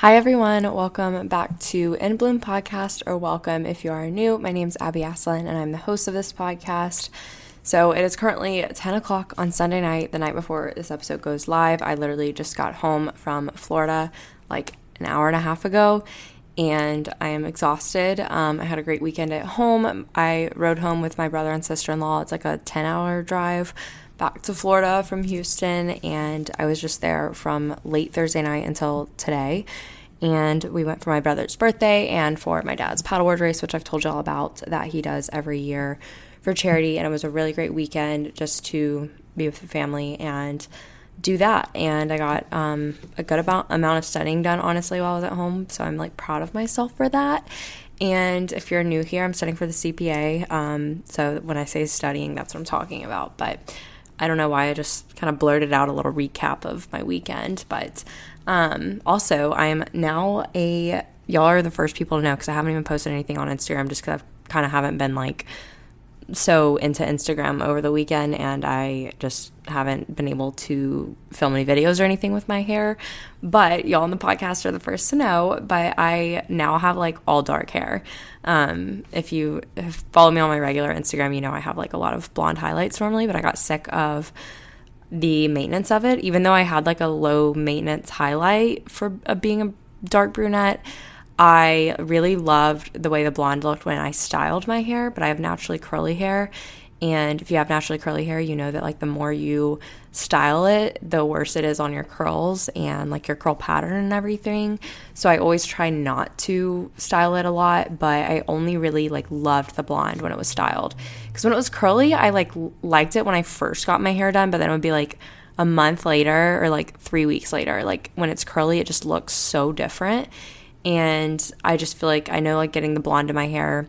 Hi, everyone. Welcome back to In Bloom Podcast, or welcome if you are new. My name is Abby Aslin, and I'm the host of this podcast. So it is currently 10 o'clock on Sunday night, the night before this episode goes live. I literally just got home from Florida like an hour and a half ago, and I am exhausted. Um, I had a great weekend at home. I rode home with my brother and sister in law. It's like a 10 hour drive back to Florida from Houston, and I was just there from late Thursday night until today. And we went for my brother's birthday and for my dad's paddleboard race, which I've told you all about that he does every year for charity. And it was a really great weekend just to be with the family and do that. And I got um, a good amount, amount of studying done, honestly, while I was at home. So I'm like proud of myself for that. And if you're new here, I'm studying for the CPA. Um, so when I say studying, that's what I'm talking about. But I don't know why I just kind of blurted out a little recap of my weekend, but um, also I am now a y'all are the first people to know because I haven't even posted anything on Instagram just because I kind of haven't been like so into Instagram over the weekend and I just haven't been able to film any videos or anything with my hair. But y'all on the podcast are the first to know. But I now have like all dark hair. Um, if you follow me on my regular Instagram, you know I have like a lot of blonde highlights normally, but I got sick of the maintenance of it. Even though I had like a low maintenance highlight for uh, being a dark brunette, I really loved the way the blonde looked when I styled my hair, but I have naturally curly hair. And if you have naturally curly hair, you know that like the more you style it, the worse it is on your curls and like your curl pattern and everything. So I always try not to style it a lot, but I only really like loved the blonde when it was styled. Cuz when it was curly, I like liked it when I first got my hair done, but then it would be like a month later or like 3 weeks later. Like when it's curly, it just looks so different and I just feel like I know like getting the blonde in my hair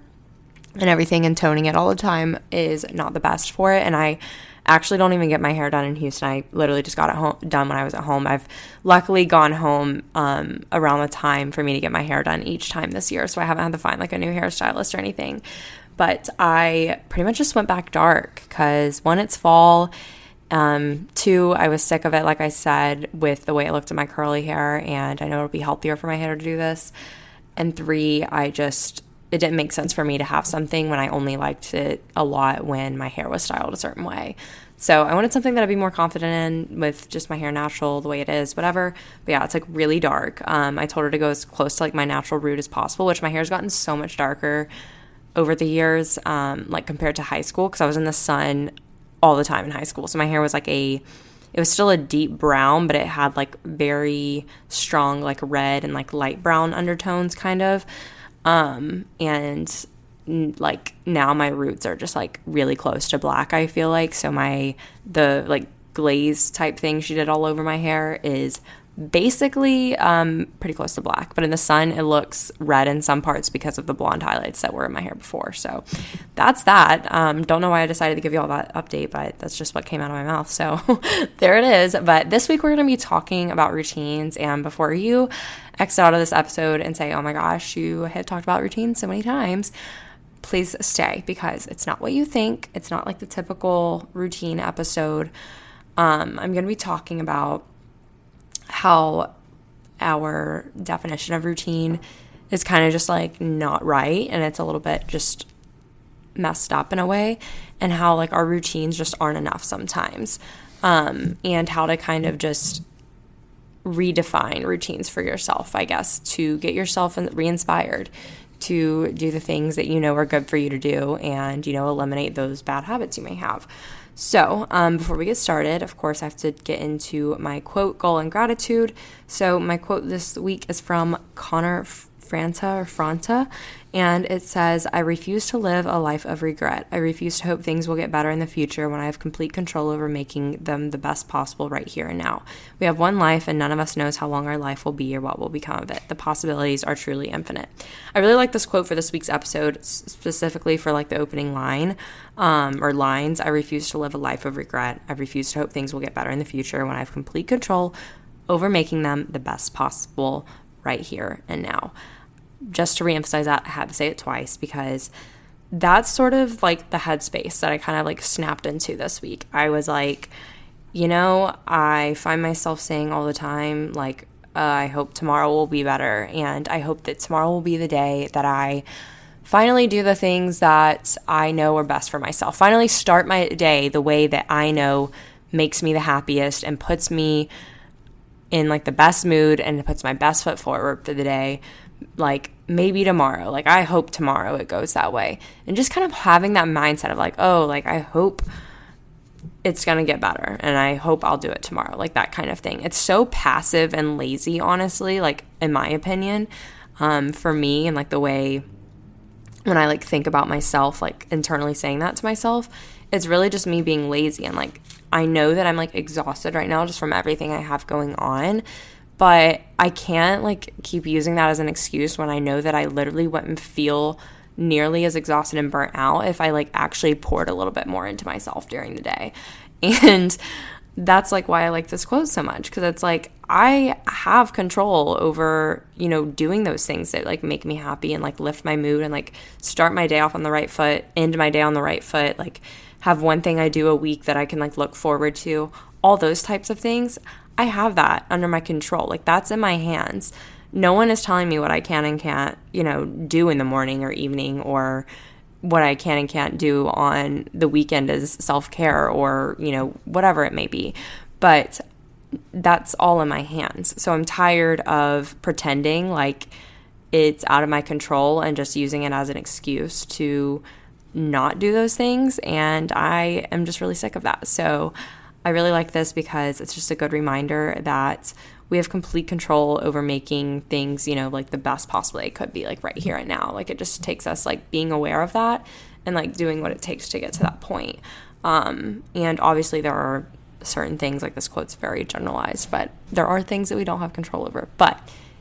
and everything and toning it all the time is not the best for it and I actually don't even get my hair done in Houston. I literally just got it home, done when I was at home. I've luckily gone home um, around the time for me to get my hair done each time this year, so I haven't had to find like a new hairstylist or anything. But I pretty much just went back dark because one, it's fall um, two, I was sick of it, like I said, with the way it looked at my curly hair, and I know it'll be healthier for my hair to do this. And three, I just, it didn't make sense for me to have something when I only liked it a lot when my hair was styled a certain way. So I wanted something that I'd be more confident in with just my hair natural, the way it is, whatever. But yeah, it's like really dark. Um, I told her to go as close to like my natural root as possible, which my hair's gotten so much darker over the years, um, like compared to high school, because I was in the sun all the time in high school. So my hair was like a it was still a deep brown, but it had like very strong like red and like light brown undertones kind of. Um and like now my roots are just like really close to black, I feel like. So my the like glaze type thing she did all over my hair is basically um, pretty close to black, but in the sun it looks red in some parts because of the blonde highlights that were in my hair before. So that's that. Um, don't know why I decided to give you all that update, but that's just what came out of my mouth. So there it is. But this week we're going to be talking about routines. And before you exit out of this episode and say, oh my gosh, you had talked about routines so many times. Please stay because it's not what you think. It's not like the typical routine episode. Um, I'm going to be talking about how our definition of routine is kind of just like not right and it's a little bit just messed up in a way and how like our routines just aren't enough sometimes um, and how to kind of just redefine routines for yourself i guess to get yourself re-inspired to do the things that you know are good for you to do and you know eliminate those bad habits you may have so, um, before we get started, of course, I have to get into my quote, goal, and gratitude. So, my quote this week is from Connor Franta or Franta, and it says, I refuse to live a life of regret. I refuse to hope things will get better in the future when I have complete control over making them the best possible right here and now. We have one life, and none of us knows how long our life will be or what will become of it. The possibilities are truly infinite. I really like this quote for this week's episode, specifically for like the opening line um, or lines. I refuse to live a life of regret. I refuse to hope things will get better in the future when I have complete control over making them the best possible right here and now just to reemphasize that, I had to say it twice because that's sort of like the headspace that I kind of like snapped into this week. I was like, you know, I find myself saying all the time, like, uh, I hope tomorrow will be better. And I hope that tomorrow will be the day that I finally do the things that I know are best for myself. Finally, start my day the way that I know makes me the happiest and puts me in like the best mood and puts my best foot forward for the day like maybe tomorrow. Like I hope tomorrow it goes that way. And just kind of having that mindset of like, oh, like I hope it's going to get better and I hope I'll do it tomorrow. Like that kind of thing. It's so passive and lazy, honestly, like in my opinion, um, for me and like the way when I like think about myself, like internally saying that to myself, it's really just me being lazy and like I know that I'm like exhausted right now just from everything I have going on but I can't like keep using that as an excuse when I know that I literally wouldn't feel nearly as exhausted and burnt out if I like actually poured a little bit more into myself during the day. And that's like why I like this quote so much because it's like I have control over, you know, doing those things that like make me happy and like lift my mood and like start my day off on the right foot, end my day on the right foot, like have one thing I do a week that I can like look forward to. All those types of things. I have that under my control. Like that's in my hands. No one is telling me what I can and can't, you know, do in the morning or evening or what I can and can't do on the weekend as self care or, you know, whatever it may be. But that's all in my hands. So I'm tired of pretending like it's out of my control and just using it as an excuse to not do those things. And I am just really sick of that. So I really like this because it's just a good reminder that we have complete control over making things, you know, like the best possible it could be, like right here and now. Like it just takes us like being aware of that and like doing what it takes to get to that point. Um, and obviously, there are certain things like this quote's very generalized, but there are things that we don't have control over. But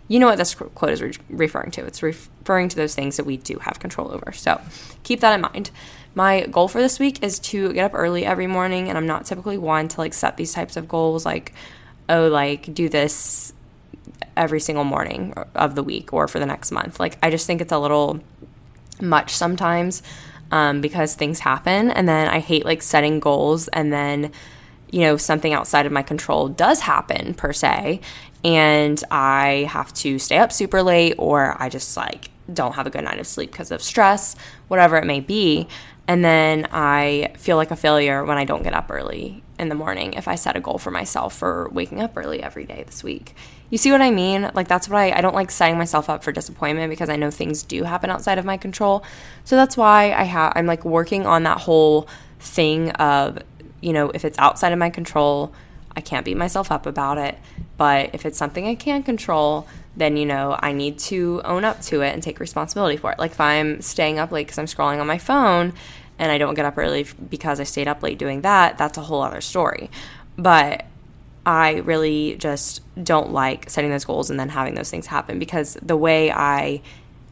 you know what this quote is re- referring to. It's referring to those things that we do have control over. So keep that in mind. My goal for this week is to get up early every morning, and I'm not typically one to like set these types of goals like, oh, like do this every single morning of the week or for the next month. Like, I just think it's a little much sometimes um, because things happen, and then I hate like setting goals and then you know, something outside of my control does happen per se, and I have to stay up super late or I just like don't have a good night of sleep because of stress, whatever it may be. And then I feel like a failure when I don't get up early in the morning if I set a goal for myself for waking up early every day this week. You see what I mean? Like, that's what I, I don't like setting myself up for disappointment because I know things do happen outside of my control. So that's why I have, I'm like working on that whole thing of, you know, if it's outside of my control, I can't beat myself up about it. But if it's something I can't control, then you know I need to own up to it and take responsibility for it. Like if I'm staying up late because I'm scrolling on my phone and I don't get up early because I stayed up late doing that, that's a whole other story. But I really just don't like setting those goals and then having those things happen because the way I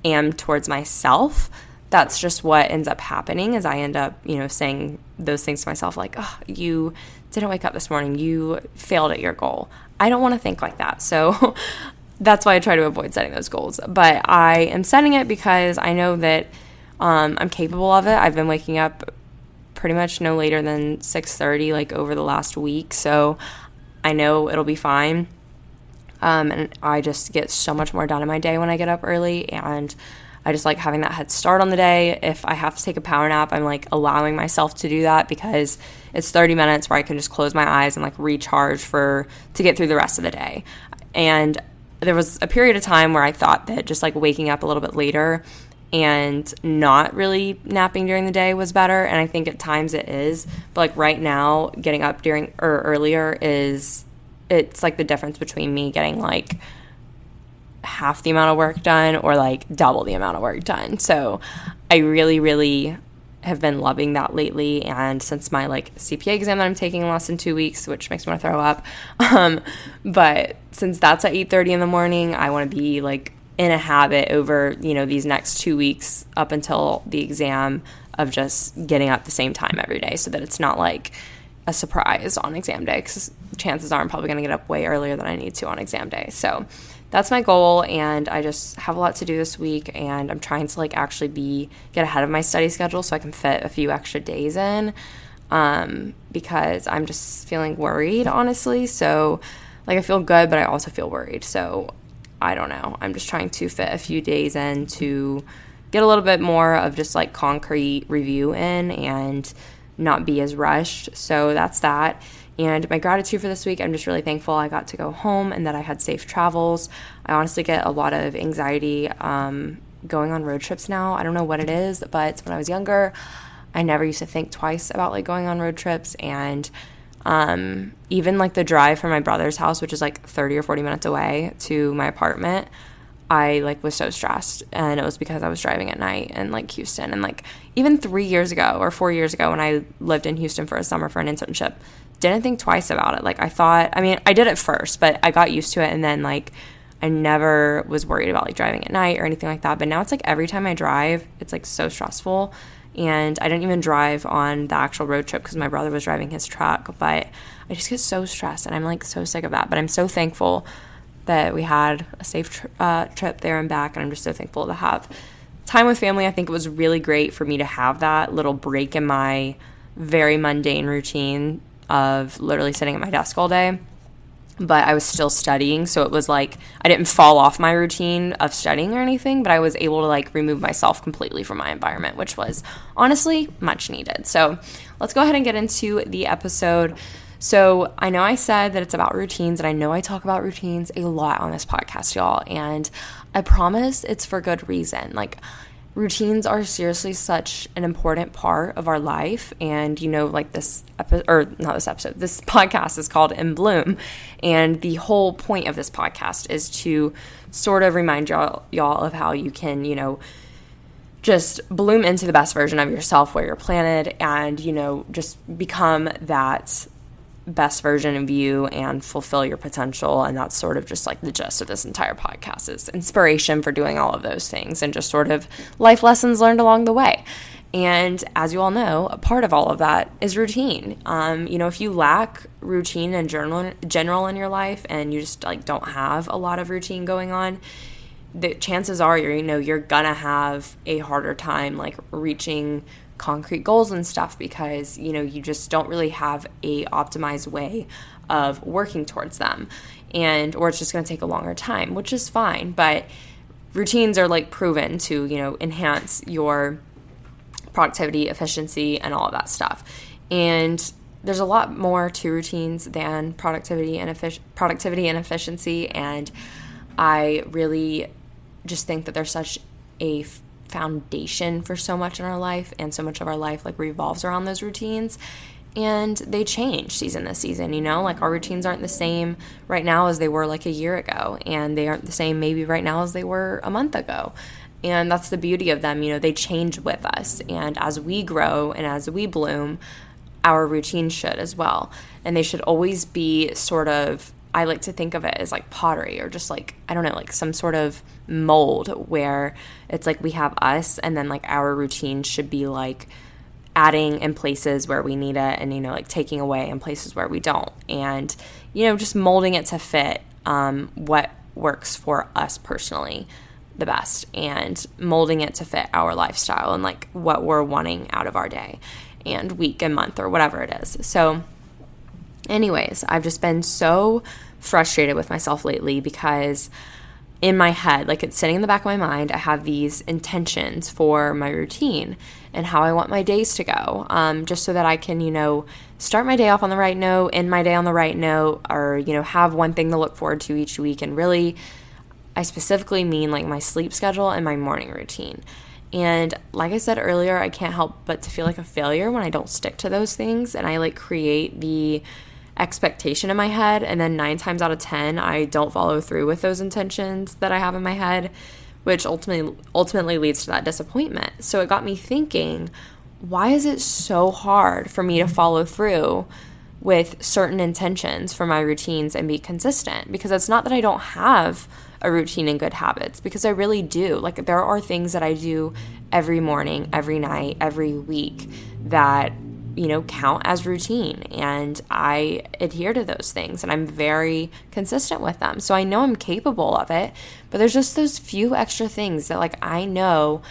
am towards myself, that's just what ends up happening is I end up, you know, saying those things to myself like, "Oh, you didn't wake up this morning. You failed at your goal." I don't want to think like that. So that's why I try to avoid setting those goals. But I am setting it because I know that um, I'm capable of it. I've been waking up pretty much no later than 6:30 like over the last week, so I know it'll be fine. Um, and I just get so much more done in my day when I get up early, and I just like having that head start on the day. If I have to take a power nap, I'm like allowing myself to do that because it's 30 minutes where I can just close my eyes and like recharge for to get through the rest of the day. And there was a period of time where I thought that just like waking up a little bit later and not really napping during the day was better and I think at times it is but like right now getting up during or earlier is it's like the difference between me getting like half the amount of work done or like double the amount of work done. So I really, really have been loving that lately. And since my like CPA exam that I'm taking in less than two weeks, which makes me want to throw up, um, but since that's at 8:30 in the morning, I want to be like in a habit over you know these next two weeks up until the exam of just getting up the same time every day, so that it's not like a surprise on exam day. Because chances are I'm probably going to get up way earlier than I need to on exam day. So that's my goal and i just have a lot to do this week and i'm trying to like actually be get ahead of my study schedule so i can fit a few extra days in um, because i'm just feeling worried honestly so like i feel good but i also feel worried so i don't know i'm just trying to fit a few days in to get a little bit more of just like concrete review in and not be as rushed so that's that and my gratitude for this week, I'm just really thankful I got to go home and that I had safe travels. I honestly get a lot of anxiety um, going on road trips now. I don't know what it is, but when I was younger, I never used to think twice about like going on road trips. And um, even like the drive from my brother's house, which is like 30 or 40 minutes away to my apartment, I like was so stressed and it was because I was driving at night in like Houston and like even 3 years ago or 4 years ago when I lived in Houston for a summer for an internship didn't think twice about it. Like I thought, I mean, I did it first, but I got used to it and then like I never was worried about like driving at night or anything like that. But now it's like every time I drive, it's like so stressful. And I didn't even drive on the actual road trip because my brother was driving his truck. But I just get so stressed and I'm like so sick of that. But I'm so thankful that we had a safe uh, trip there and back. And I'm just so thankful to have time with family. I think it was really great for me to have that little break in my very mundane routine of literally sitting at my desk all day but I was still studying. So it was like I didn't fall off my routine of studying or anything, but I was able to like remove myself completely from my environment, which was honestly much needed. So let's go ahead and get into the episode. So I know I said that it's about routines, and I know I talk about routines a lot on this podcast, y'all. And I promise it's for good reason. Like, routines are seriously such an important part of our life. And you know like this episode or not this episode this podcast is called in bloom. And the whole point of this podcast is to sort of remind y'all y'all of how you can you know just bloom into the best version of yourself where you're planted and you know just become that best version of you and fulfill your potential. And that's sort of just like the gist of this entire podcast is inspiration for doing all of those things and just sort of life lessons learned along the way. And as you all know a part of all of that is routine. Um, you know if you lack routine and general general in your life and you just like don't have a lot of routine going on the chances are you're you know you're gonna have a harder time like reaching concrete goals and stuff because you know you just don't really have a optimized way of working towards them. And or it's just going to take a longer time which is fine but routines are like proven to you know enhance your productivity efficiency and all of that stuff. And there's a lot more to routines than productivity and effic- productivity and efficiency and i really just think that there's such a foundation for so much in our life and so much of our life like revolves around those routines and they change season to season you know? Like our routines aren't the same right now as they were like a year ago and they aren't the same maybe right now as they were a month ago. And that's the beauty of them you know? They change with us and as we grow and as we bloom our routine should as well. And they should always be sort of I like to think of it as like pottery or just like, I don't know, like some sort of mold where it's like we have us and then like our routine should be like adding in places where we need it and, you know, like taking away in places where we don't. And, you know, just molding it to fit um, what works for us personally the best and molding it to fit our lifestyle and like what we're wanting out of our day and week and month or whatever it is. So, Anyways, I've just been so frustrated with myself lately because in my head, like it's sitting in the back of my mind, I have these intentions for my routine and how I want my days to go, um, just so that I can, you know, start my day off on the right note, end my day on the right note, or, you know, have one thing to look forward to each week. And really, I specifically mean like my sleep schedule and my morning routine. And like I said earlier, I can't help but to feel like a failure when I don't stick to those things and I like create the expectation in my head and then 9 times out of 10 I don't follow through with those intentions that I have in my head which ultimately ultimately leads to that disappointment. So it got me thinking, why is it so hard for me to follow through with certain intentions for my routines and be consistent? Because it's not that I don't have a routine and good habits because I really do. Like there are things that I do every morning, every night, every week that you know, count as routine. And I adhere to those things and I'm very consistent with them. So I know I'm capable of it, but there's just those few extra things that, like, I know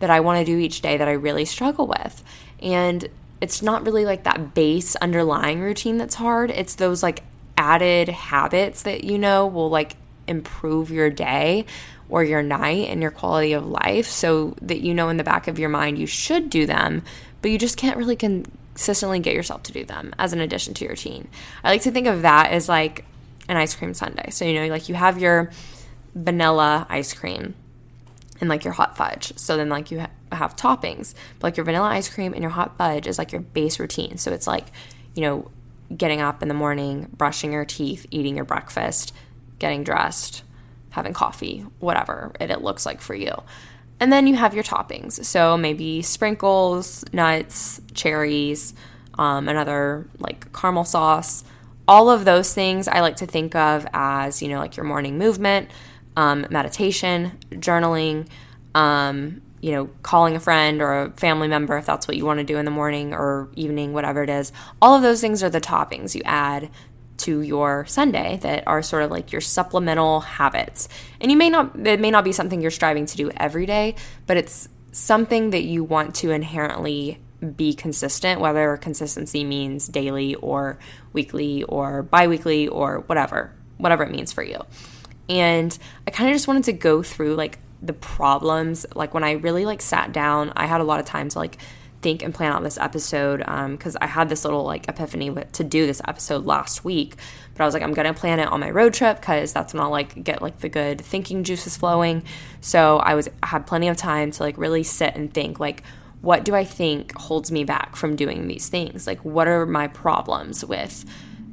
that I want to do each day that I really struggle with. And it's not really like that base underlying routine that's hard. It's those like added habits that you know will like improve your day or your night and your quality of life so that you know in the back of your mind you should do them, but you just can't really con- consistently get yourself to do them as an addition to your routine. I like to think of that as like an ice cream sundae. So, you know, like you have your vanilla ice cream and like your hot fudge. So then like you ha- have toppings, but like your vanilla ice cream and your hot fudge is like your base routine. So it's like, you know, getting up in the morning, brushing your teeth, eating your breakfast, getting dressed, having coffee, whatever it, it looks like for you. And then you have your toppings. So maybe sprinkles, nuts, cherries, um, another like caramel sauce. All of those things I like to think of as, you know, like your morning movement, um, meditation, journaling, um, you know, calling a friend or a family member if that's what you want to do in the morning or evening, whatever it is. All of those things are the toppings you add to your sundae that are sort of like your supplemental habits. And you may not, it may not be something you're striving to do every day, but it's something that you want to inherently be consistent, whether consistency means daily or weekly or bi weekly or whatever, whatever it means for you. And I kind of just wanted to go through like the problems. Like when I really like sat down, I had a lot of time to like think and plan out this episode because um, I had this little like epiphany to do this episode last week. But I was like, I'm gonna plan it on my road trip because that's when I'll like get like the good thinking juices flowing. So I was had plenty of time to like really sit and think like what do I think holds me back from doing these things? Like what are my problems with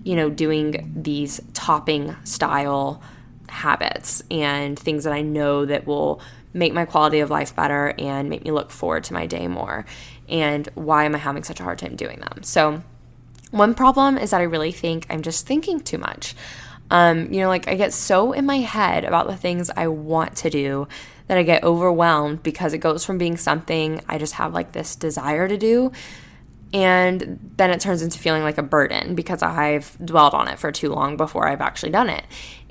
you know doing these topping style habits and things that I know that will make my quality of life better and make me look forward to my day more and why am I having such a hard time doing them? So, one problem is that I really think I'm just thinking too much. Um, you know, like I get so in my head about the things I want to do that I get overwhelmed because it goes from being something I just have like this desire to do. And then it turns into feeling like a burden because I've dwelled on it for too long before I've actually done it.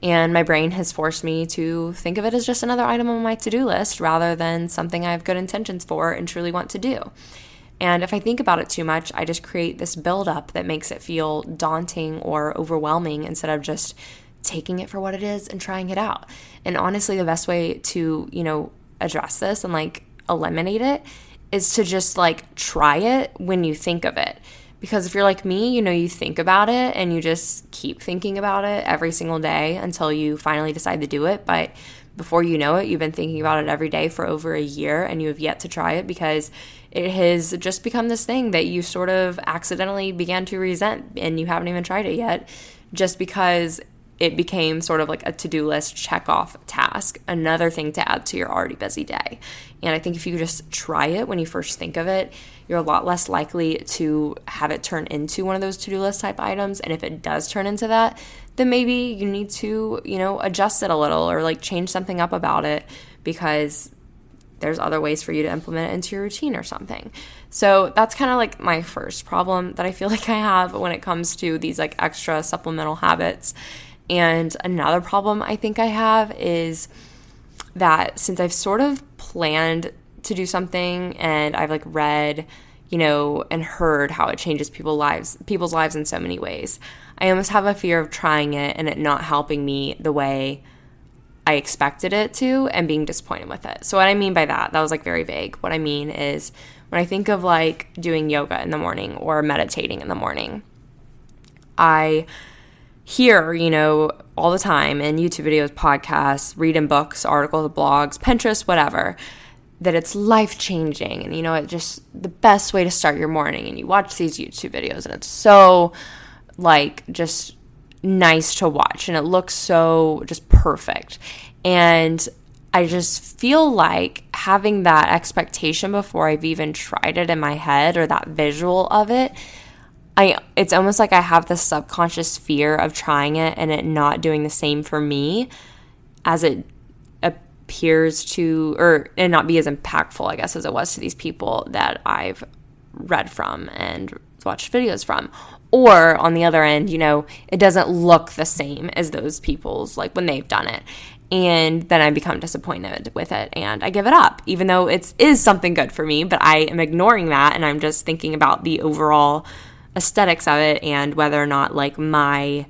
And my brain has forced me to think of it as just another item on my to do list rather than something I have good intentions for and truly want to do. And if I think about it too much, I just create this buildup that makes it feel daunting or overwhelming instead of just taking it for what it is and trying it out. And honestly, the best way to, you know, address this and like eliminate it is to just like try it when you think of it. Because if you're like me, you know, you think about it and you just keep thinking about it every single day until you finally decide to do it. But before you know it, you've been thinking about it every day for over a year and you have yet to try it because it has just become this thing that you sort of accidentally began to resent and you haven't even tried it yet just because it became sort of like a to-do list check off task another thing to add to your already busy day and i think if you just try it when you first think of it you're a lot less likely to have it turn into one of those to-do list type items and if it does turn into that then maybe you need to you know adjust it a little or like change something up about it because there's other ways for you to implement it into your routine or something. So that's kind of like my first problem that I feel like I have when it comes to these like extra supplemental habits. And another problem I think I have is that since I've sort of planned to do something and I've like read, you know, and heard how it changes people's lives, people's lives in so many ways, I almost have a fear of trying it and it not helping me the way I expected it to and being disappointed with it. So, what I mean by that, that was like very vague. What I mean is when I think of like doing yoga in the morning or meditating in the morning, I hear, you know, all the time in YouTube videos, podcasts, reading books, articles, blogs, Pinterest, whatever, that it's life changing and, you know, it just the best way to start your morning. And you watch these YouTube videos and it's so like just nice to watch and it looks so just perfect. And I just feel like having that expectation before I've even tried it in my head or that visual of it, I it's almost like I have this subconscious fear of trying it and it not doing the same for me as it appears to or and not be as impactful, I guess, as it was to these people that I've read from and watched videos from. Or on the other end, you know, it doesn't look the same as those people's like when they've done it. And then I become disappointed with it and I give it up, even though it is something good for me, but I am ignoring that and I'm just thinking about the overall aesthetics of it and whether or not like my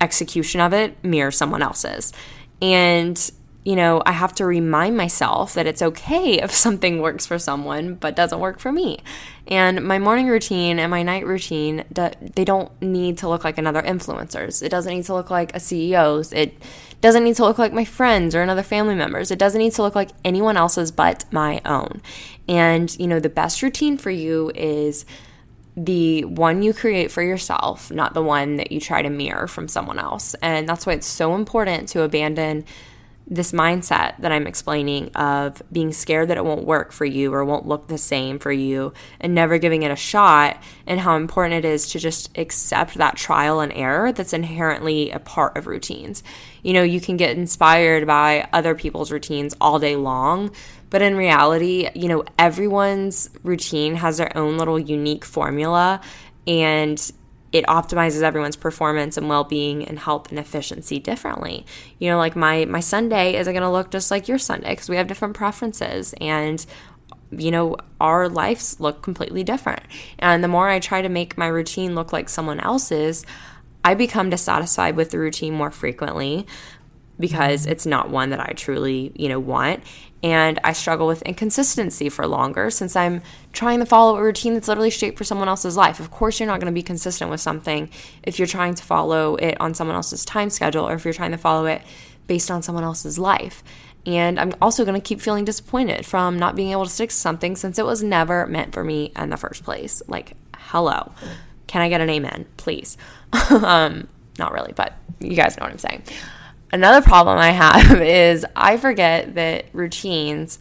execution of it mirrors someone else's. And you know, I have to remind myself that it's okay if something works for someone but doesn't work for me. And my morning routine and my night routine, they don't need to look like another influencer's. It doesn't need to look like a CEO's. It doesn't need to look like my friends or another family members. It doesn't need to look like anyone else's but my own. And, you know, the best routine for you is the one you create for yourself, not the one that you try to mirror from someone else. And that's why it's so important to abandon this mindset that I'm explaining of being scared that it won't work for you or won't look the same for you and never giving it a shot, and how important it is to just accept that trial and error that's inherently a part of routines. You know, you can get inspired by other people's routines all day long, but in reality, you know, everyone's routine has their own little unique formula. And it optimizes everyone's performance and well-being and health and efficiency differently. You know, like my my Sunday isn't going to look just like your Sunday because we have different preferences and you know, our lives look completely different. And the more I try to make my routine look like someone else's, I become dissatisfied with the routine more frequently because mm-hmm. it's not one that I truly, you know, want and I struggle with inconsistency for longer since I'm trying to follow a routine that's literally shaped for someone else's life. Of course, you're not going to be consistent with something if you're trying to follow it on someone else's time schedule or if you're trying to follow it based on someone else's life. And I'm also going to keep feeling disappointed from not being able to stick to something since it was never meant for me in the first place. Like, hello. Can I get an amen, please? um, not really, but you guys know what I'm saying. Another problem I have is I forget that routines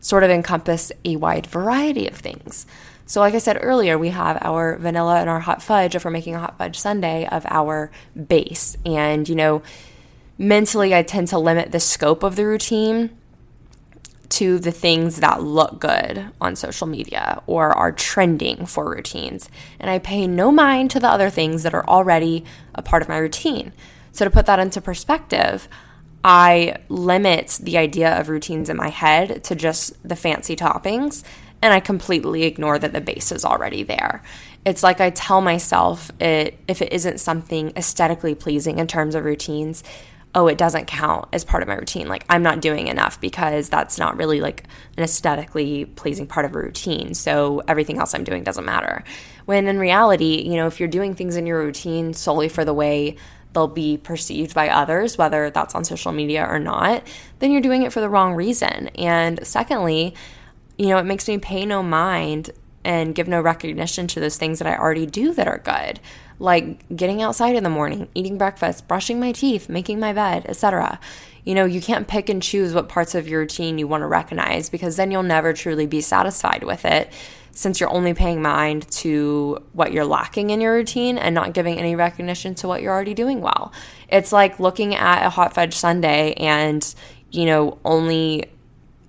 sort of encompass a wide variety of things. So, like I said earlier, we have our vanilla and our hot fudge if we're making a hot fudge sundae of our base. And, you know, mentally, I tend to limit the scope of the routine to the things that look good on social media or are trending for routines. And I pay no mind to the other things that are already a part of my routine. So, to put that into perspective, I limit the idea of routines in my head to just the fancy toppings, and I completely ignore that the base is already there. It's like I tell myself it if it isn't something aesthetically pleasing in terms of routines, oh, it doesn't count as part of my routine. Like I'm not doing enough because that's not really like an aesthetically pleasing part of a routine. So everything else I'm doing doesn't matter. When in reality, you know, if you're doing things in your routine solely for the way they'll be perceived by others, whether that's on social media or not, then you're doing it for the wrong reason. And secondly, you know, it makes me pay no mind and give no recognition to those things that I already do that are good, like getting outside in the morning, eating breakfast, brushing my teeth, making my bed, etc. You know, you can't pick and choose what parts of your routine you want to recognize because then you'll never truly be satisfied with it since you're only paying mind to what you're lacking in your routine and not giving any recognition to what you're already doing well. It's like looking at a hot fudge sundae and, you know, only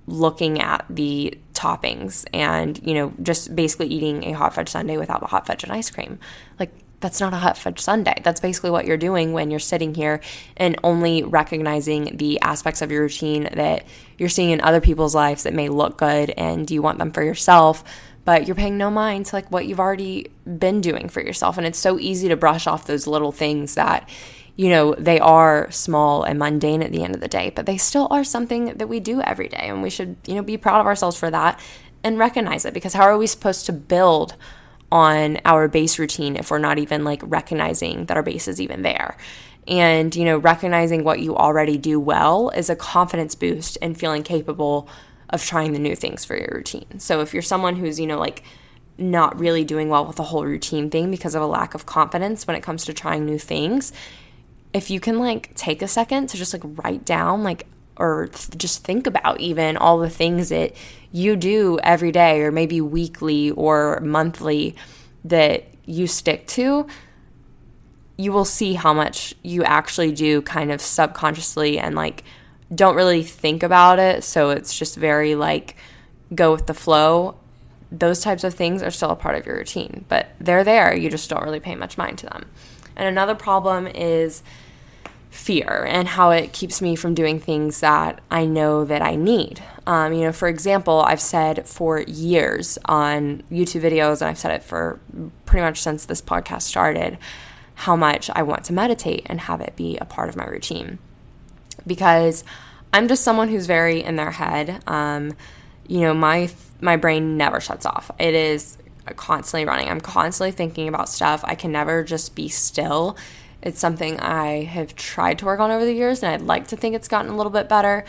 looking at the toppings and, you know, just basically eating a hot fudge sundae without the hot fudge and ice cream. Like, that's not a hot fudge sundae. That's basically what you're doing when you're sitting here and only recognizing the aspects of your routine that you're seeing in other people's lives that may look good and you want them for yourself but you're paying no mind to like what you've already been doing for yourself. And it's so easy to brush off those little things that you know they are small and mundane at the end of the day but they still are something that we do every day. And we should you know be proud of ourselves for that and recognize it. Because how are we supposed to build on our base routine if we're not even like recognizing that our base is even there? And you know recognizing what you already do well is a confidence boost and feeling capable of trying the new things for your routine. So if you're someone who's, you know, like not really doing well with the whole routine thing because of a lack of confidence when it comes to trying new things. If you can like take a second to just like write down like or th- just think about even all the things that you do every day or maybe weekly or monthly that you stick to, you will see how much you actually do kind of subconsciously and like don't really think about it. So it's just very like go with the flow. Those types of things are still a part of your routine, but they're there. You just don't really pay much mind to them. And another problem is fear and how it keeps me from doing things that I know that I need. Um, you know, for example, I've said for years on YouTube videos, and I've said it for pretty much since this podcast started, how much I want to meditate and have it be a part of my routine. Because I'm just someone who's very in their head. Um, you know, my my brain never shuts off. It is constantly running. I'm constantly thinking about stuff. I can never just be still. It's something I have tried to work on over the years, and I'd like to think it's gotten a little bit better.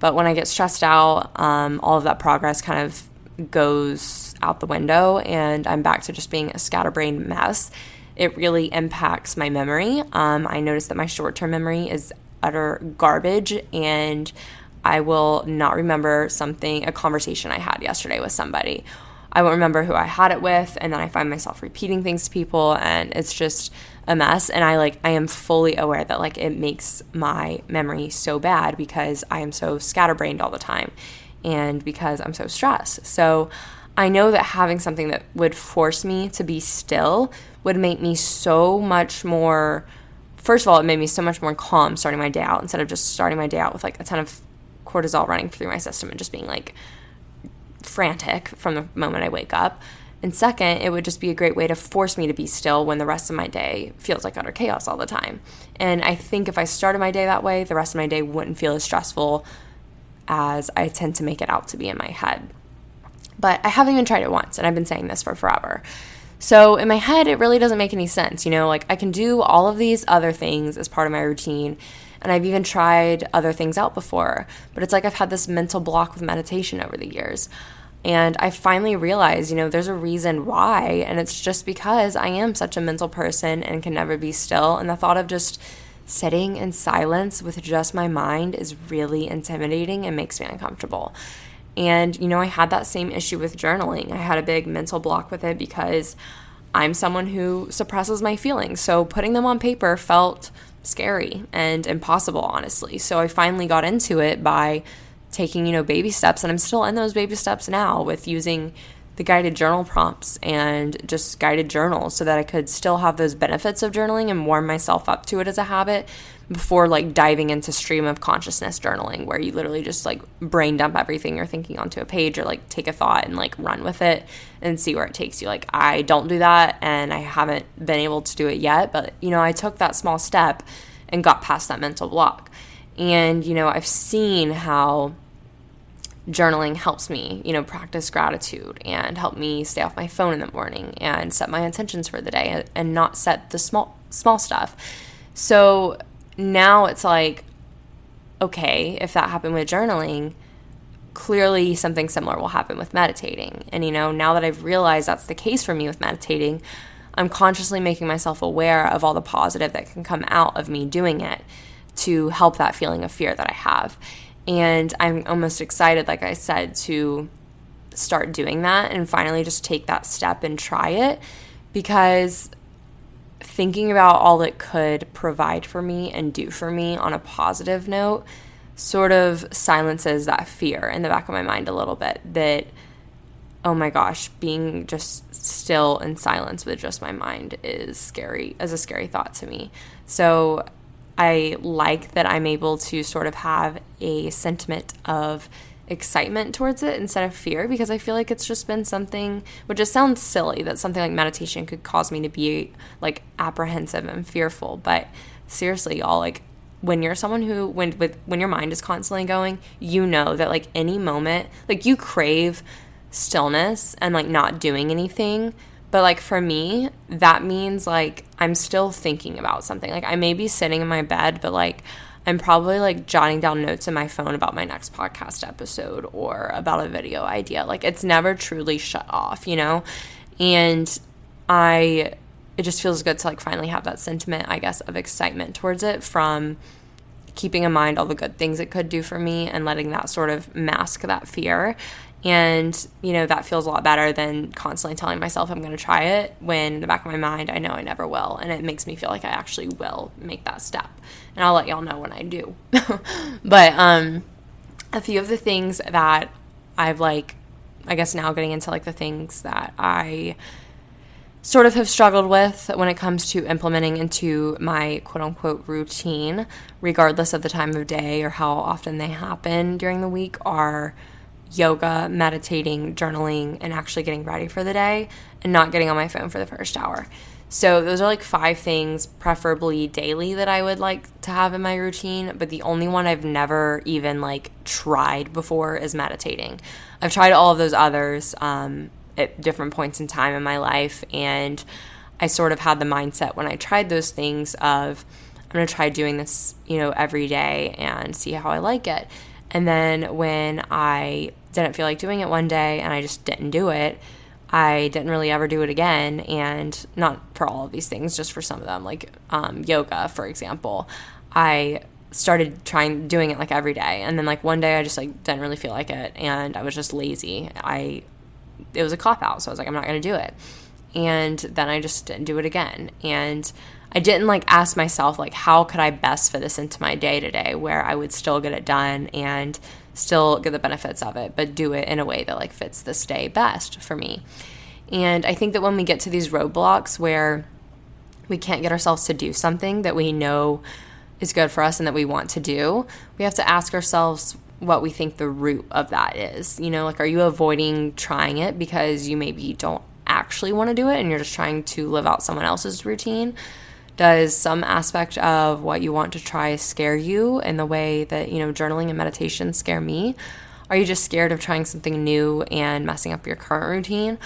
But when I get stressed out, um, all of that progress kind of goes out the window, and I'm back to just being a scatterbrained mess it really impacts my memory. Um, I notice that my short term memory is utter garbage and I will not remember something, a conversation I had yesterday with somebody. I won't remember who I had it with, and then I find myself repeating things to people, and it's just a mess. And I like, I am fully aware that like it makes my memory so bad because I am so scatterbrained all the time and because I'm so stressed. So I know that having something that would force me to be still would make me so much more first of all it made me so much more calm starting my day out instead of just starting my day out with like a ton of cortisol running through my system and just being like frantic from the moment I wake up. And second, it would just be a great way to force me to be still when the rest of my day feels like utter chaos all the time. And I think if I started my day that way, the rest of my day wouldn't feel as stressful as I tend to make it out to be in my head. But I haven't even tried it once, and I've been saying this for forever. So in my head, it really doesn't make any sense. You know, like I can do all of these other things as part of my routine. And I've even tried other things out before, but it's like I've had this mental block with meditation over the years. And I finally realized, you know, there's a reason why. And it's just because I am such a mental person and can never be still. And the thought of just sitting in silence with just my mind is really intimidating and makes me uncomfortable. And, you know, I had that same issue with journaling. I had a big mental block with it because I'm someone who suppresses my feelings. So putting them on paper felt scary and impossible, honestly. So I finally got into it by taking, you know, baby steps. And I'm still in those baby steps now with using the guided journal prompts and just guided journals so that I could still have those benefits of journaling and warm myself up to it as a habit before like diving into stream of consciousness journaling where you literally just like brain dump everything you're thinking onto a page or like take a thought and like run with it and see where it takes you. Like I don't do that and I haven't been able to do it yet, but you know, I took that small step and got past that mental block. And you know, I've seen how journaling helps me, you know, practice gratitude and help me stay off my phone in the morning and set my intentions for the day and not set the small small stuff. So now it's like okay, if that happened with journaling, clearly something similar will happen with meditating. And you know, now that I've realized that's the case for me with meditating, I'm consciously making myself aware of all the positive that can come out of me doing it to help that feeling of fear that I have. And I'm almost excited, like I said, to start doing that and finally just take that step and try it because thinking about all it could provide for me and do for me on a positive note sort of silences that fear in the back of my mind a little bit that oh my gosh being just still in silence with just my mind is scary as a scary thought to me. So I like that I'm able to sort of have a sentiment of excitement towards it instead of fear because I feel like it's just been something which just sounds silly that something like meditation could cause me to be like apprehensive and fearful but seriously y'all like when you're someone who when with when your mind is constantly going you know that like any moment like you crave stillness and like not doing anything but like for me, that means like I'm still thinking about something. Like I may be sitting in my bed, but like I'm probably like jotting down notes in my phone about my next podcast episode or about a video idea. Like it's never truly shut off, you know? And I it just feels good to like finally have that sentiment, I guess, of excitement towards it from keeping in mind all the good things it could do for me and letting that sort of mask that fear. And, you know, that feels a lot better than constantly telling myself I'm going to try it when in the back of my mind I know I never will. And it makes me feel like I actually will make that step. And I'll let y'all know when I do. but um, a few of the things that I've like, I guess now getting into like the things that I sort of have struggled with when it comes to implementing into my quote unquote routine, regardless of the time of day or how often they happen during the week, are yoga, meditating, journaling, and actually getting ready for the day and not getting on my phone for the first hour. So, those are like five things, preferably daily, that I would like to have in my routine. But the only one I've never even like tried before is meditating. I've tried all of those others. Um, at different points in time in my life. And I sort of had the mindset when I tried those things of, I'm to try doing this, you know, every day and see how I like it. And then when I didn't feel like doing it one day and I just didn't do it, I didn't really ever do it again. And not for all of these things, just for some of them, like um, yoga, for example. I started trying doing it like every day and then like one day i just like didn't really feel like it and i was just lazy i it was a cop out. So I was like, I'm not going to do it. And then I just didn't do it again. And I didn't like ask myself, like, how could I best fit this into my day to day where I would still get it done and still get the benefits of it, but do it in a way that like fits this day best for me. And I think that when we get to these roadblocks where we can't get ourselves to do something that we know is good for us and that we want to do, we have to ask ourselves, what we think the root of that is. You know, like, are you avoiding trying it because you maybe don't actually want to do it and you're just trying to live out someone else's routine? Does some aspect of what you want to try scare you in the way that, you know, journaling and meditation scare me? Are you just scared of trying something new and messing up your current routine?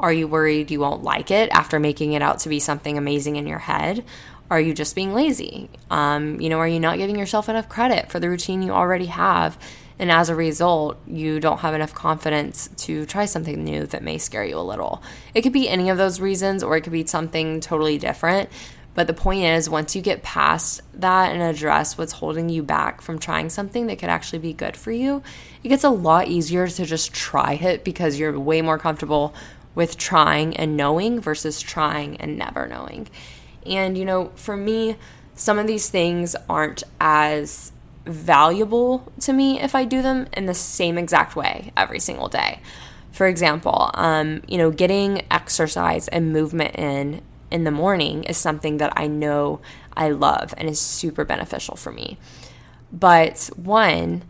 Are you worried you won't like it after making it out to be something amazing in your head? Are you just being lazy? Um, you know, are you not giving yourself enough credit for the routine you already have? And as a result, you don't have enough confidence to try something new that may scare you a little. It could be any of those reasons, or it could be something totally different. But the point is, once you get past that and address what's holding you back from trying something that could actually be good for you, it gets a lot easier to just try it because you're way more comfortable with trying and knowing versus trying and never knowing. And, you know, for me, some of these things aren't as valuable to me if I do them in the same exact way every single day. For example, um, you know, getting exercise and movement in in the morning is something that I know I love and is super beneficial for me. But one,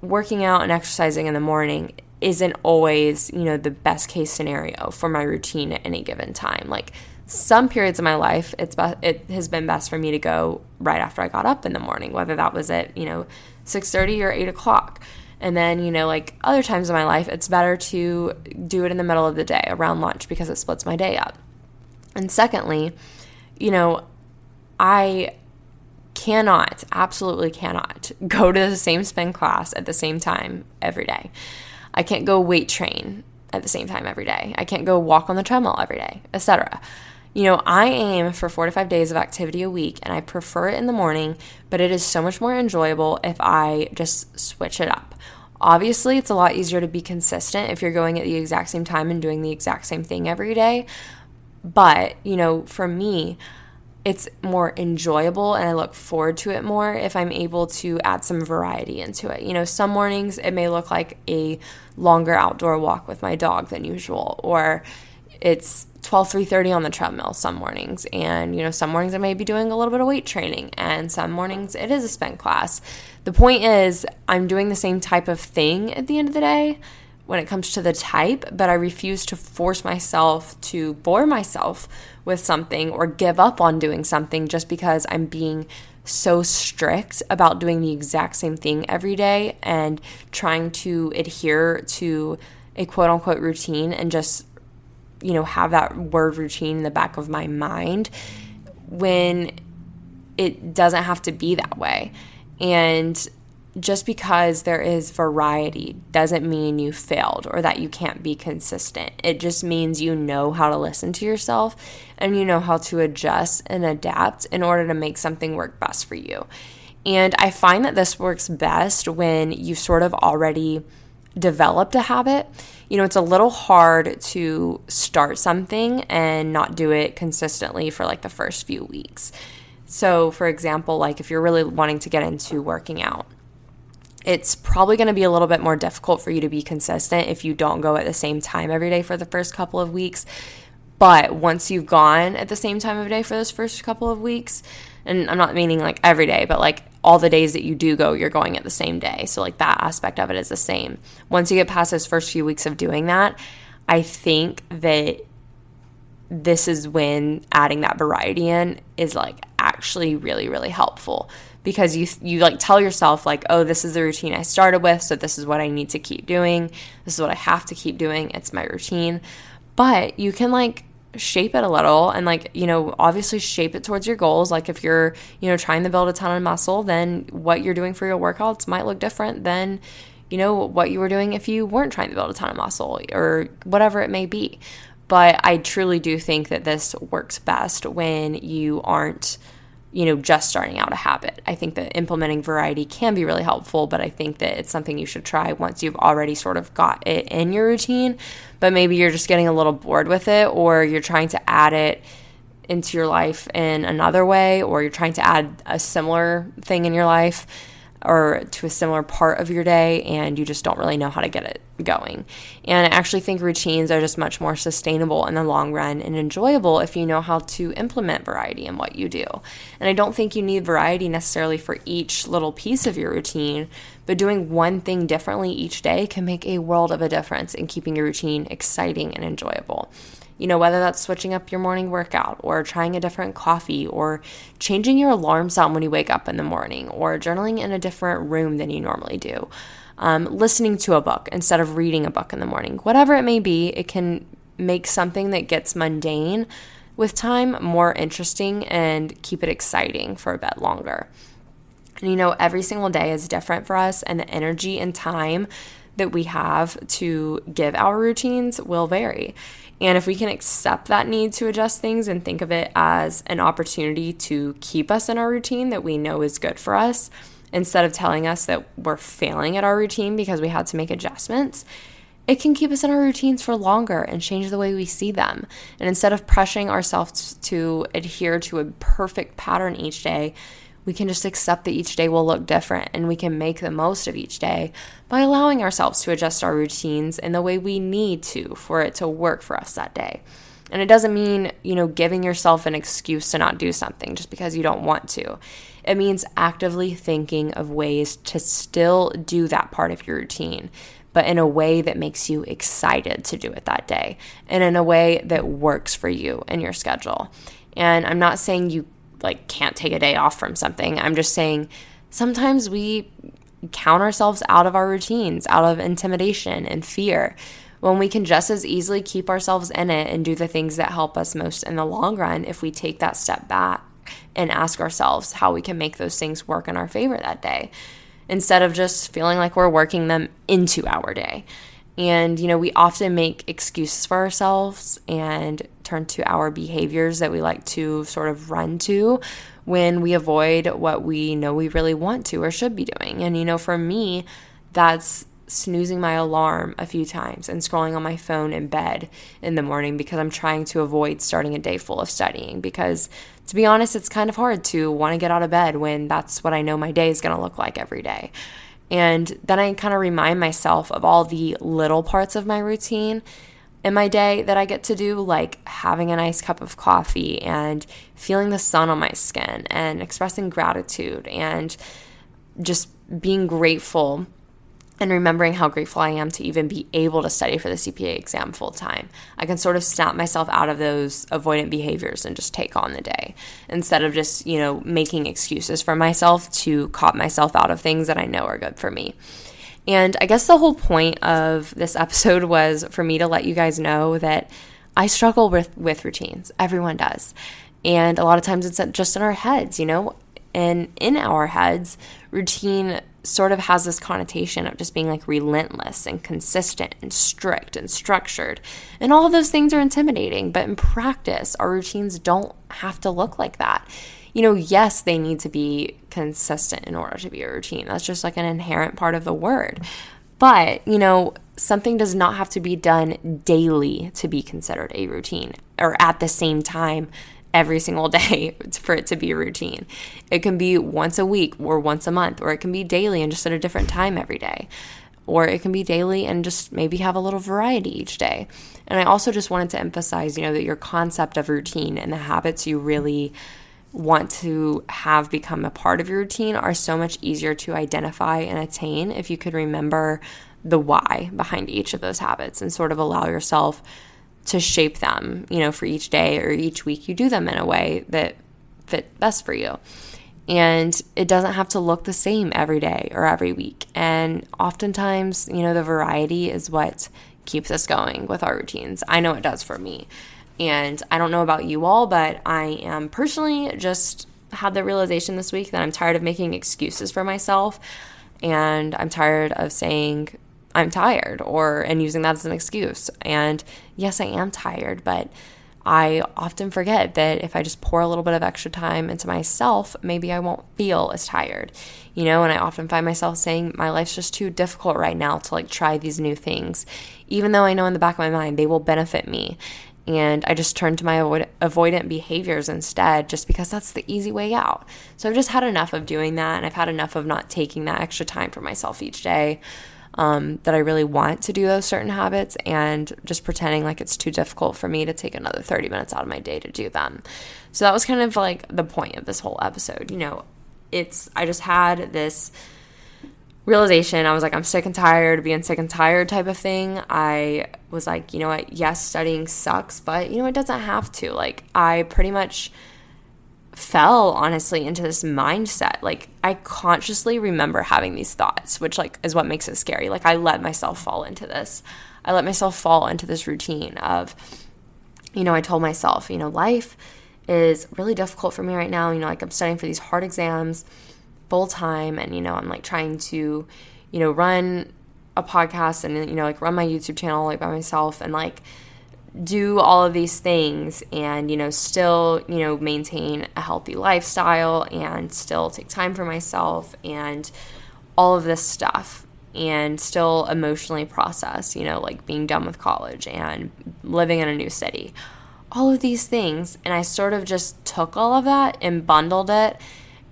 working out and exercising in the morning isn't always, you know, the best case scenario for my routine at any given time. Like some periods of my life it's be- it has been best for me to go right after I got up in the morning, whether that was at you know six thirty or eight o'clock. And then, you know, like other times in my life, it's better to do it in the middle of the day around lunch because it splits my day up. And secondly, you know, I cannot, absolutely cannot go to the same spin class at the same time every day. I can't go weight train at the same time every day. I can't go walk on the treadmill every day, etc. You know, I aim for four to five days of activity a week and I prefer it in the morning, but it is so much more enjoyable if I just switch it up. Obviously, it's a lot easier to be consistent if you're going at the exact same time and doing the exact same thing every day. But, you know, for me, it's more enjoyable and I look forward to it more if I'm able to add some variety into it. You know, some mornings it may look like a longer outdoor walk with my dog than usual or it's 12 3.30 on the treadmill some mornings and you know some mornings i may be doing a little bit of weight training and some mornings it is a spin class the point is i'm doing the same type of thing at the end of the day when it comes to the type but i refuse to force myself to bore myself with something or give up on doing something just because i'm being so strict about doing the exact same thing every day and trying to adhere to a quote unquote routine and just you know, have that word routine in the back of my mind when it doesn't have to be that way. And just because there is variety doesn't mean you failed or that you can't be consistent. It just means you know how to listen to yourself and you know how to adjust and adapt in order to make something work best for you. And I find that this works best when you've sort of already developed a habit. You know, it's a little hard to start something and not do it consistently for like the first few weeks. So, for example, like if you're really wanting to get into working out, it's probably going to be a little bit more difficult for you to be consistent if you don't go at the same time every day for the first couple of weeks. But once you've gone at the same time of day for those first couple of weeks, and I'm not meaning like every day, but like all the days that you do go, you're going at the same day. So, like that aspect of it is the same. Once you get past those first few weeks of doing that, I think that this is when adding that variety in is like actually really, really helpful because you you like tell yourself like oh this is the routine I started with so this is what I need to keep doing. This is what I have to keep doing. It's my routine. But you can like shape it a little and like you know obviously shape it towards your goals. Like if you're you know trying to build a ton of muscle then what you're doing for your workouts might look different than you know what you were doing if you weren't trying to build a ton of muscle or whatever it may be. But I truly do think that this works best when you aren't you know, just starting out a habit. I think that implementing variety can be really helpful, but I think that it's something you should try once you've already sort of got it in your routine, but maybe you're just getting a little bored with it or you're trying to add it into your life in another way or you're trying to add a similar thing in your life or to a similar part of your day and you just don't really know how to get it going. And I actually think routines are just much more sustainable in the long run and enjoyable if you know how to implement variety in what you do. And I don't think you need variety necessarily for each little piece of your routine, but doing one thing differently each day can make a world of a difference in keeping your routine exciting and enjoyable. You know, whether that's switching up your morning workout or trying a different coffee or changing your alarm sound when you wake up in the morning or journaling in a different room than you normally do. Um, listening to a book instead of reading a book in the morning. Whatever it may be, it can make something that gets mundane with time more interesting and keep it exciting for a bit longer. And you know, every single day is different for us, and the energy and time that we have to give our routines will vary. And if we can accept that need to adjust things and think of it as an opportunity to keep us in our routine that we know is good for us, instead of telling us that we're failing at our routine because we had to make adjustments, it can keep us in our routines for longer and change the way we see them. And instead of pressuring ourselves to adhere to a perfect pattern each day, we can just accept that each day will look different and we can make the most of each day by allowing ourselves to adjust our routines in the way we need to for it to work for us that day. And it doesn't mean, you know, giving yourself an excuse to not do something just because you don't want to. It means actively thinking of ways to still do that part of your routine, but in a way that makes you excited to do it that day and in a way that works for you and your schedule. And I'm not saying you like can't take a day off from something. I'm just saying sometimes we count ourselves out of our routines, out of intimidation and fear, when we can just as easily keep ourselves in it and do the things that help us most in the long run if we take that step back and ask ourselves how we can make those things work in our favor that day instead of just feeling like we're working them into our day. And, you know, we often make excuses for ourselves and turn to our behaviors that we like to sort of run to when we avoid what we know we really want to or should be doing. And, you know, for me, that's snoozing my alarm a few times and scrolling on my phone in bed in the morning because I'm trying to avoid starting a day full of studying. Because to be honest, it's kind of hard to want to get out of bed when that's what I know my day is going to look like every day. And then I kind of remind myself of all the little parts of my routine in my day that I get to do, like having a nice cup of coffee and feeling the sun on my skin and expressing gratitude and just being grateful and remembering how grateful I am to even be able to study for the CPA exam full time. I can sort of snap myself out of those avoidant behaviors and just take on the day instead of just, you know, making excuses for myself to cop myself out of things that I know are good for me. And I guess the whole point of this episode was for me to let you guys know that I struggle with with routines. Everyone does. And a lot of times it's just in our heads, you know? And in our heads, routine sort of has this connotation of just being like relentless and consistent and strict and structured. And all of those things are intimidating, but in practice, our routines don't have to look like that. You know, yes, they need to be consistent in order to be a routine. That's just like an inherent part of the word. But, you know, something does not have to be done daily to be considered a routine or at the same time every single day for it to be a routine. It can be once a week or once a month, or it can be daily and just at a different time every day. Or it can be daily and just maybe have a little variety each day. And I also just wanted to emphasize, you know, that your concept of routine and the habits you really want to have become a part of your routine are so much easier to identify and attain if you could remember the why behind each of those habits and sort of allow yourself to shape them, you know, for each day or each week. You do them in a way that fit best for you. And it doesn't have to look the same every day or every week. And oftentimes, you know, the variety is what keeps us going with our routines. I know it does for me. And I don't know about you all, but I am personally just had the realization this week that I'm tired of making excuses for myself. And I'm tired of saying, I'm tired or and using that as an excuse. And yes, I am tired, but I often forget that if I just pour a little bit of extra time into myself, maybe I won't feel as tired. You know, and I often find myself saying my life's just too difficult right now to like try these new things, even though I know in the back of my mind they will benefit me. And I just turn to my avoid- avoidant behaviors instead, just because that's the easy way out. So I've just had enough of doing that, and I've had enough of not taking that extra time for myself each day um, that I really want to do those certain habits and just pretending like it's too difficult for me to take another 30 minutes out of my day to do them. So that was kind of like the point of this whole episode. You know, it's, I just had this realization. I was like, I'm sick and tired of being sick and tired type of thing. I was like, you know what? Yes, studying sucks, but you know, it doesn't have to. Like, I pretty much fell honestly into this mindset. Like i consciously remember having these thoughts which like is what makes it scary. Like i let myself fall into this. I let myself fall into this routine of you know i told myself you know life is really difficult for me right now. You know like i'm studying for these hard exams full time and you know i'm like trying to you know run a podcast and you know like run my youtube channel like by myself and like do all of these things and you know still you know maintain a healthy lifestyle and still take time for myself and all of this stuff and still emotionally process you know like being done with college and living in a new city. All of these things and i sort of just took all of that and bundled it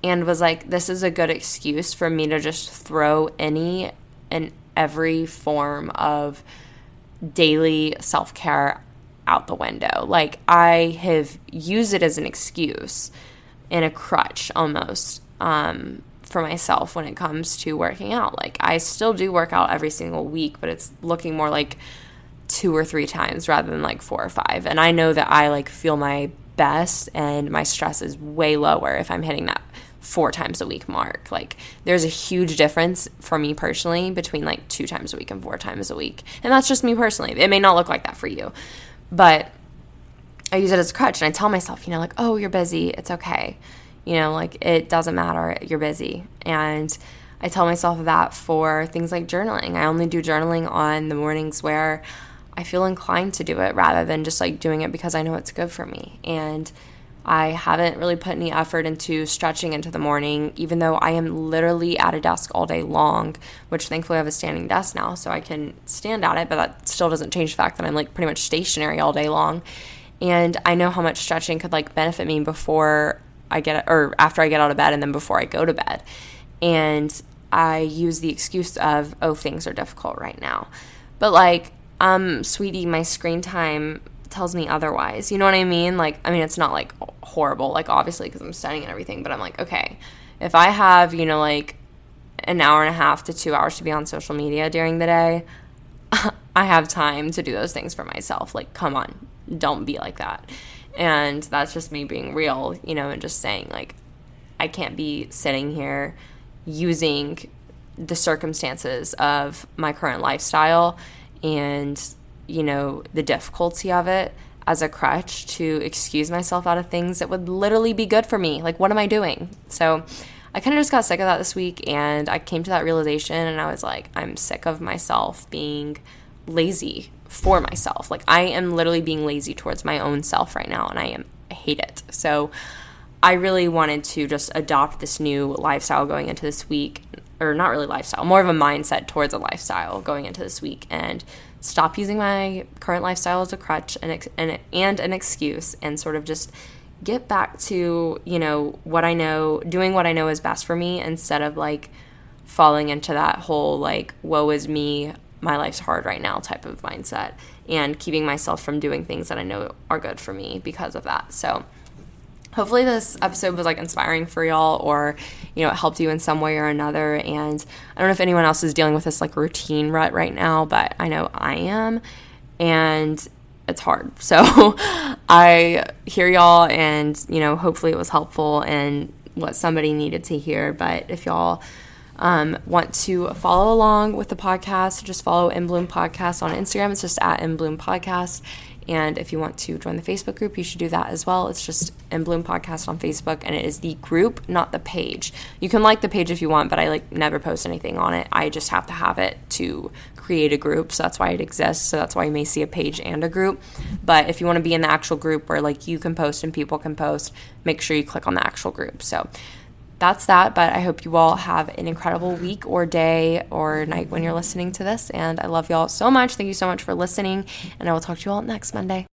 and was like this is a good excuse for me to just throw any and every form of daily self-care out the window. Like I have used it as an excuse and a crutch almost um, for myself when it comes to working out. Like I still do work out every single week, but it's looking more like two or three times rather than like four or five. And I know that I like feel my best and my stress is way lower if I'm hitting that four times a week mark. Like there's a huge difference for me personally between like two times a week and four times a week. And that's just me personally. It may not look like that for you. But I use it as a crutch and I tell myself, you know, like, oh, you're busy. It's okay. You know, like, it doesn't matter. You're busy. And I tell myself that for things like journaling. I only do journaling on the mornings where I feel inclined to do it rather than just like doing it because I know it's good for me. And I haven't really put any effort into stretching into the morning, even though I am literally at a desk all day long, which thankfully I have a standing desk now, so I can stand at it, but that still doesn't change the fact that I'm like pretty much stationary all day long. And I know how much stretching could like benefit me before I get, or after I get out of bed and then before I go to bed. And I use the excuse of, oh, things are difficult right now. But like, um, sweetie, my screen time tells me otherwise. You know what I mean? Like, I mean, it's not like horrible, like, obviously, because I'm studying and everything, but I'm like, okay, if I have, you know, like an hour and a half to two hours to be on social media during the day, I have time to do those things for myself. Like, come on, don't be like that. And that's just me being real, you know, and just saying, like, I can't be sitting here using the circumstances of my current lifestyle and you know, the difficulty of it as a crutch to excuse myself out of things that would literally be good for me. Like, what am I doing? So, I kind of just got sick of that this week and I came to that realization and I was like, I'm sick of myself being lazy for myself. Like I am literally being lazy towards my own self right now and I am I hate it. So I really wanted to just adopt this new lifestyle going into this week or not really lifestyle, more of a mindset towards a lifestyle going into this week and stop using my current lifestyle as a crutch and and and an excuse and sort of just get back to, you know, what I know, doing what I know is best for me instead of like falling into that whole like woe is me, my life's hard right now type of mindset and keeping myself from doing things that I know are good for me because of that. So, hopefully this episode was like inspiring for y'all or you know it helped you in some way or another. And i don't know if anyone else is dealing with this like routine rut right now but i know i am. And it's hard. So i hear y'all and you know hopefully it was helpful and what somebody needed to hear. But if y'all um, want to follow along with the podcast just follow in bloom podcast on instagram. It's just at in bloom podcast and if you want to join the Facebook group, you should do that as well. It's just In Bloom Podcast on Facebook, and it is the group, not the page. You can like the page if you want, but I like never post anything on it. I just have to have it to create a group, so that's why it exists. So that's why you may see a page and a group. But if you want to be in the actual group where like you can post and people can post, make sure you click on the actual group. So that's that. But I hope you all have an incredible week or day or night when you're listening to this. And I love y'all so much. Thank you so much for listening. And I will talk to you all next Monday.